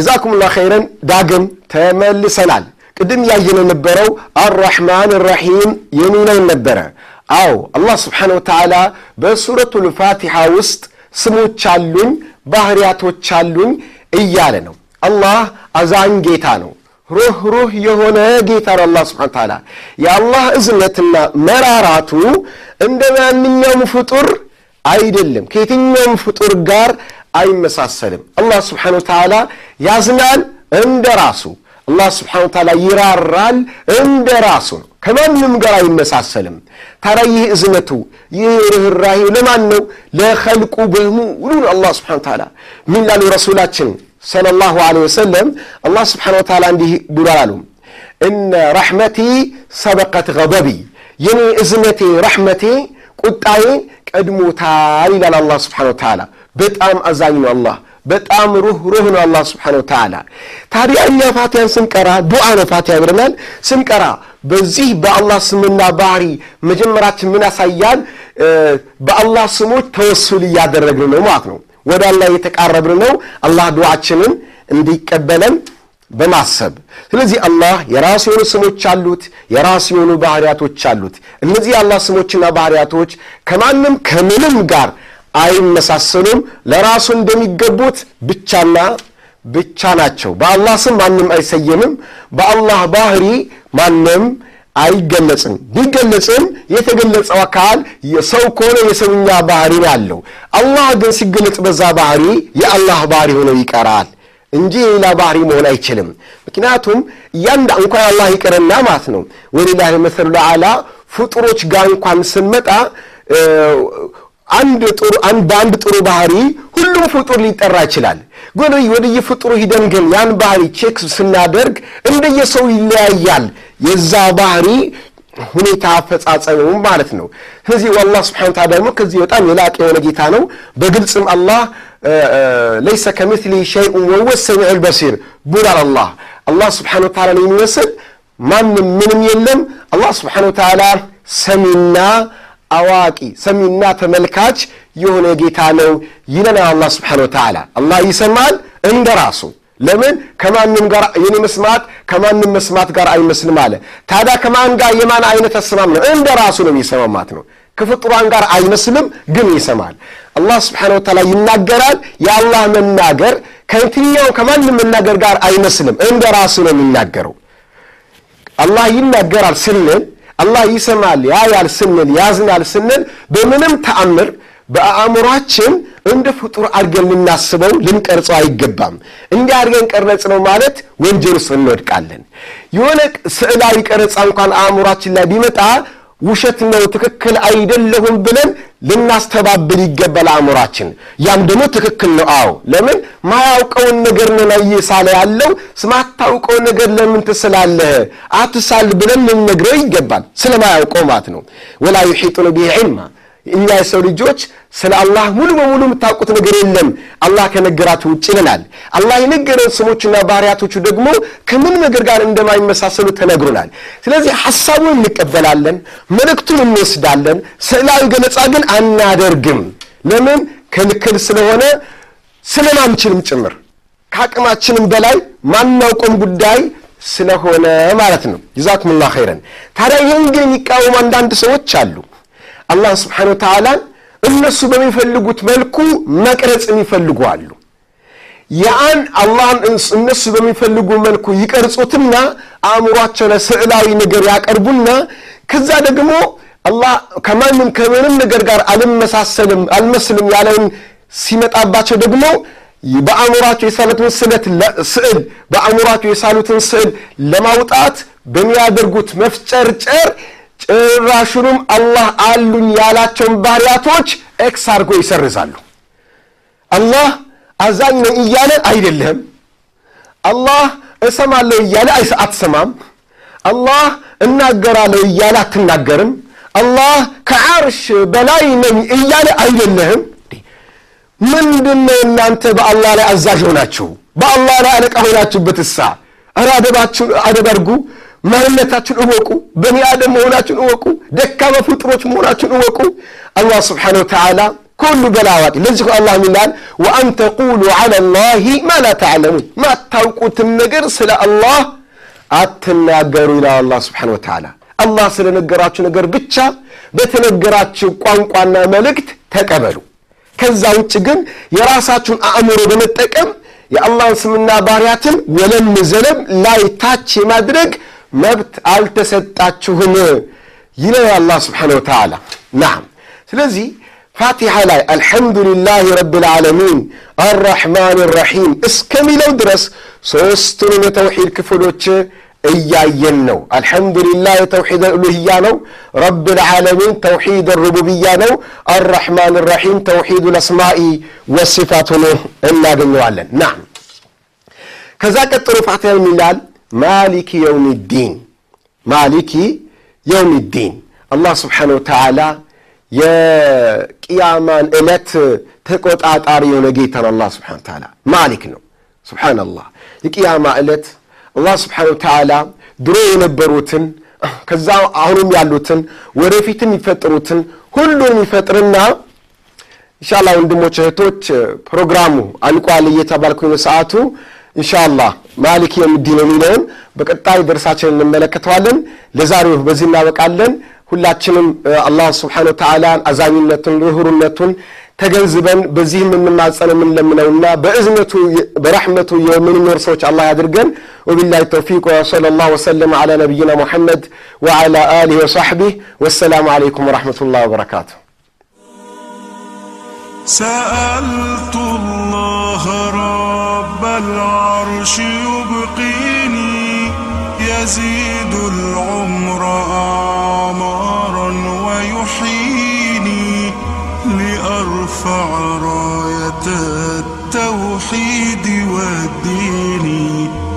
ጀዛኩሙላ ኸይረን ዳግም ተመልሰናል። ቅድም ያየነ ነበረው አራሕማን ራሒም የሚለውን ነበረ። አዎ አላህ ስብሓን ወተዓላ በሱረቱ ልፋቲሓ ውስጥ ስሞች አሉኝ ባህርያቶች አሉኝ እያለ ነው። አላህ አዛኝ ጌታ ነው። ሩህ ሩህ የሆነ ጌታ ነው አላህ ስብሓን ተዓላ የአላህ እዝነትና መራራቱ እንደ ማንኛውም ፍጡር አይደለም። ከየትኛውም ፍጡር ጋር አይመሳሰልም። አላህ ስብሓነ ወተዓላ ያዝናል እንደ ራሱ፣ አላህ ስብሓነ ወተዓላ ይራራል እንደ ራሱ ነው። ከማንም ጋር አይመሳሰልም። ታዲያ ይህ እዝነቱ ይህ ርኅራሄው ለማን ነው? ለኸልቁ በሙሉ አላህ ስብሓነ ወተዓላ ምን ላሉ ረሱላችን ሰለላሁ ዐለይሂ ወሰለም አላህ ስብሓነ ወተዓላ እንዲህ ብሏል አሉ እነ ረሕመቲ ሰበቀት ገበቢ የኔ እዝነቴ ረሕመቴ ቁጣዬ ቀድሞታል ይላል አላ ስብሓነ ወተዓላ በጣም አዛኝ ነው አላህ። በጣም ሩህ ሩህ ነው አላህ ስብሓን ወተዓላ። ታዲያ እኛ ፋቲያን ስንቀራ ዱዓ ነው ፋቲያ ብለናል። ስንቀራ በዚህ በአላህ ስምና ባህሪ መጀመራችን ምን ያሳያል በአላህ ስሞች ተወሱል እያደረግን ነው ማለት ነው። ወደ አላህ እየተቃረብን ነው። አላህ ዱዓችንን እንዲቀበለን በማሰብ። ስለዚህ አላህ የራሱ የሆኑ ስሞች አሉት የራሱ የሆኑ ባህርያቶች አሉት። እነዚህ የአላህ ስሞችና ባህርያቶች ከማንም ከምንም ጋር አይመሳሰሉም። ለራሱ እንደሚገቡት ብቻና ብቻ ናቸው። በአላህ ስም ማንም አይሰየምም። በአላህ ባህሪ ማንም አይገለጽም። ቢገለጽም የተገለጸው አካል ሰው ከሆነ የሰውኛ ባህሪ ያለው። አላህ ግን ሲገለጽ በዛ ባህሪ የአላህ ባህሪ ሆኖ ይቀራል እንጂ የሌላ ባህሪ መሆን አይችልም። ምክንያቱም እያንዳ እንኳን አላህ ይቅርና ማለት ነው። ولله المثل الأعلى ፍጡሮች ጋር እንኳን ስንመጣ አንድ ጥሩ በአንድ ጥሩ ባህሪ ሁሉም ፍጡር ሊጠራ ይችላል። ግን ወደየ ፍጡሩ ሂደን ግን ያን ባህሪ check ስናደርግ እንደየሰው ይለያያል። የዛ ባህሪ ሁኔታ አፈጻጸሙ ማለት ነው። ስለዚህ አላህ سبحانه وتعالى ደግሞ ከዚህ በጣም የላቀ የሆነ ጌታ ነው። በግልጽም አላህ ለይሰ ከምስሊ ሸይኡን ወወ ሰሚዑ ልበሲር ብሏል አላህ አላህ ስብሓን ወተላ የሚመስል ማንም ምንም የለም። አላህ ስብሓን ወተላ ሰሚና አዋቂ ሰሚና ተመልካች የሆነ ጌታ ነው ይለናል አላህ ስብሓን ወተላ አላህ ይሰማል እንደ ራሱ። ለምን? ከማንም ጋር የኔ መስማት ከማንም መስማት ጋር አይመስልም አለ። ታዲያ ከማን ጋር የማን አይነት አሰማም ነው? እንደ ራሱ ነው የሚሰማማት ነው። ከፍጡራን ጋር አይመስልም ግን ይሰማል። አላህ ስብሓን ወተላ ይናገራል። የአላህ መናገር ከየትኛው ከማንም መናገር ጋር አይመስልም። እንደ ራሱ ነው የሚናገረው። አላህ ይናገራል ስንል አላህ ይሰማል ያያል ስንል ያዝናል ስንል በምንም ተአምር በአእምሯችን እንደ ፍጡር አድርገን ልናስበው ልንቀርጸው አይገባም። እንዲህ አድርገን ቀረጽ ነው ማለት ወንጀል ውስጥ እንወድቃለን። የሆነ ስዕላዊ ቀረጻ እንኳን አእምሯችን ላይ ቢመጣ ውሸት ነው ትክክል አይደለሁም ብለን ልናስተባብል ይገባል አእምሯችን። ያም ደግሞ ትክክል ነው። አዎ። ለምን? ማያውቀውን ነገር ነው ላይ ሳለ ያለው። ስማታውቀው ነገር ለምን ትስላለህ? አትሳል ብለን ልንነግረው ይገባል። ስለማያውቀው ማለት ነው። ወላ ዩሒጡነ ቢህ ዕልማ እኛ የሰው ልጆች ስለ አላህ ሙሉ በሙሉ የምታውቁት ነገር የለም። አላህ ከነገራቱ ውጭ ይለናል። አላህ የነገረን ስሞችና ባህርያቶቹ ደግሞ ከምን ነገር ጋር እንደማይመሳሰሉ ተነግሮናል። ስለዚህ ሐሳቡን እንቀበላለን መልእክቱን እንወስዳለን። ስዕላዊ ገለጻ ግን አናደርግም። ለምን? ክልክል ስለሆነ ስለማንችልም ጭምር። ከአቅማችንም በላይ ማናውቀም ጉዳይ ስለሆነ ማለት ነው። ጀዛኩምላ ኸይረን። ታዲያ ይህን ግን የሚቃወሙ አንዳንድ ሰዎች አሉ። አላህ ስብሓን ወተዓላን እነሱ በሚፈልጉት መልኩ መቅረጽ የሚፈልጉ አሉ። ያን አላህን እነሱ በሚፈልጉ መልኩ ይቀርጹትና አእምሯቸው ለስዕላዊ ነገር ያቀርቡና ከዛ ደግሞ አላህ ከማንም ከምንም ነገር ጋር አልመሳሰልም አልመስልም ያለውን ሲመጣባቸው ደግሞ በአእምሯቸው የሳሉትን ስለት ስዕል በአእምሯቸው የሳሉትን ስዕል ለማውጣት በሚያደርጉት መፍጨርጨር ጭራሹንም አላህ አሉኝ ያላቸውን ባህርያቶች X አድርጎ ይሰርዛሉ። አላህ አዛኝ ነው እያለ አይደለም። አላህ እሰማለሁ እያለ አትሰማም። አላህ እናገራለሁ እያለ አትናገርም። አላህ ከዓርሽ በላይ ነኝ እያለ አይደለህም። ምንድነው እናንተ በአላህ ላይ አዛዥ ሆናችሁ? በአላህ ላይ አለቃ ሆናችሁበት እሳ አደባችሁን አደብ ማንነታችሁን እወቁ በኒ አደም መሆናችሁን እወቁ ደካማ ፍጥሮች መሆናችሁን እወቁ። አላህ ስብሓን ወተዓላ ከሁሉ በላይ አዋቂ። አላህ ይላል? ወአን ተቁሉ ዐላ ላሂ ማ ላ ተዕለሙን. ማታውቁትን ነገር ስለ አላህ አትናገሩ ይላል አላህ ስብሓን ወተዓላ። አላህ ስለነገራችሁ ነገር ብቻ በተነገራችሁ ቋንቋና መልእክት ተቀበሉ። ከዛ ውጭ ግን የራሳችሁን አእምሮ በመጠቀም የአላህን ስምና ባህርያትን ወለም ዘለም ላይ ታች የማድረግ መብት አልተሰጣችሁም ይለው አላህ ስብሓን ወተዓላ። ናም። ስለዚህ ፋቲሓ ላይ አልሐምዱሊላህ ረብ ልዓለሚን አራሕማን ራሒም እስከሚለው ድረስ ሦስቱንም የተውሒድ ክፍሎች እያየን ነው። አልሐምዱሊላህ የተውሒድ ኡሉህያ ነው። ረብ ልዓለሚን ተውሒድ ሩቡብያ ነው። አራሕማን ራሒም ተውሒድ ልአስማኢ ወሲፋት እናገኘዋለን። ናም። ከዛ ቀጥሎ ፋቲሓ የሚላል ማሊኪ የውም ዲን ማሊኪ የውም ዲን አላህ ስብሓን ወተዓላ የቅያማን ዕለት ተቆጣጣሪ የሆነ ጌታ ነው አላህ ስብሓን ተዓላ ማሊክ ነው። ስብሓንላህ የቅያማ ዕለት አላህ ስብሓን ወተዓላ ድሮ የነበሩትን ከዛ አሁንም ያሉትን ወደፊት የሚፈጥሩትን ሁሉን የሚፈጥርና እንሻላ ወንድሞች እህቶች ፕሮግራሙ አልቋል እየተባልኩኝ ሰዓቱ ኢንሻአላህ ማሊክ የሚዲን የሚለውን በቀጣይ ደርሳችን እንመለከተዋለን። ለዛሬው በዚህ እናበቃለን። ሁላችንም አላህ ስብሓነሁ ወተዓላ አዛኝነቱን ርኅሩነቱን ተገንዝበን በዚህ የምንማጸን የምንለምነውና በእዝነቱ በረሕመቱ የምንኖር ሰዎች አላ ያድርገን። ወቢላሂ ተውፊቅ ወሰለላሁ ወሰለም ዐላ ነቢይና ሙሐመድ ወዐላ አሊሂ ወሰሕቢህ ወሰላሙ ዐለይኩም ወረሕመቱላሂ ወበረካቱ። العرش يبقيني يزيد العمر أعمارا ويحييني لأرفع راية التوحيد والدين.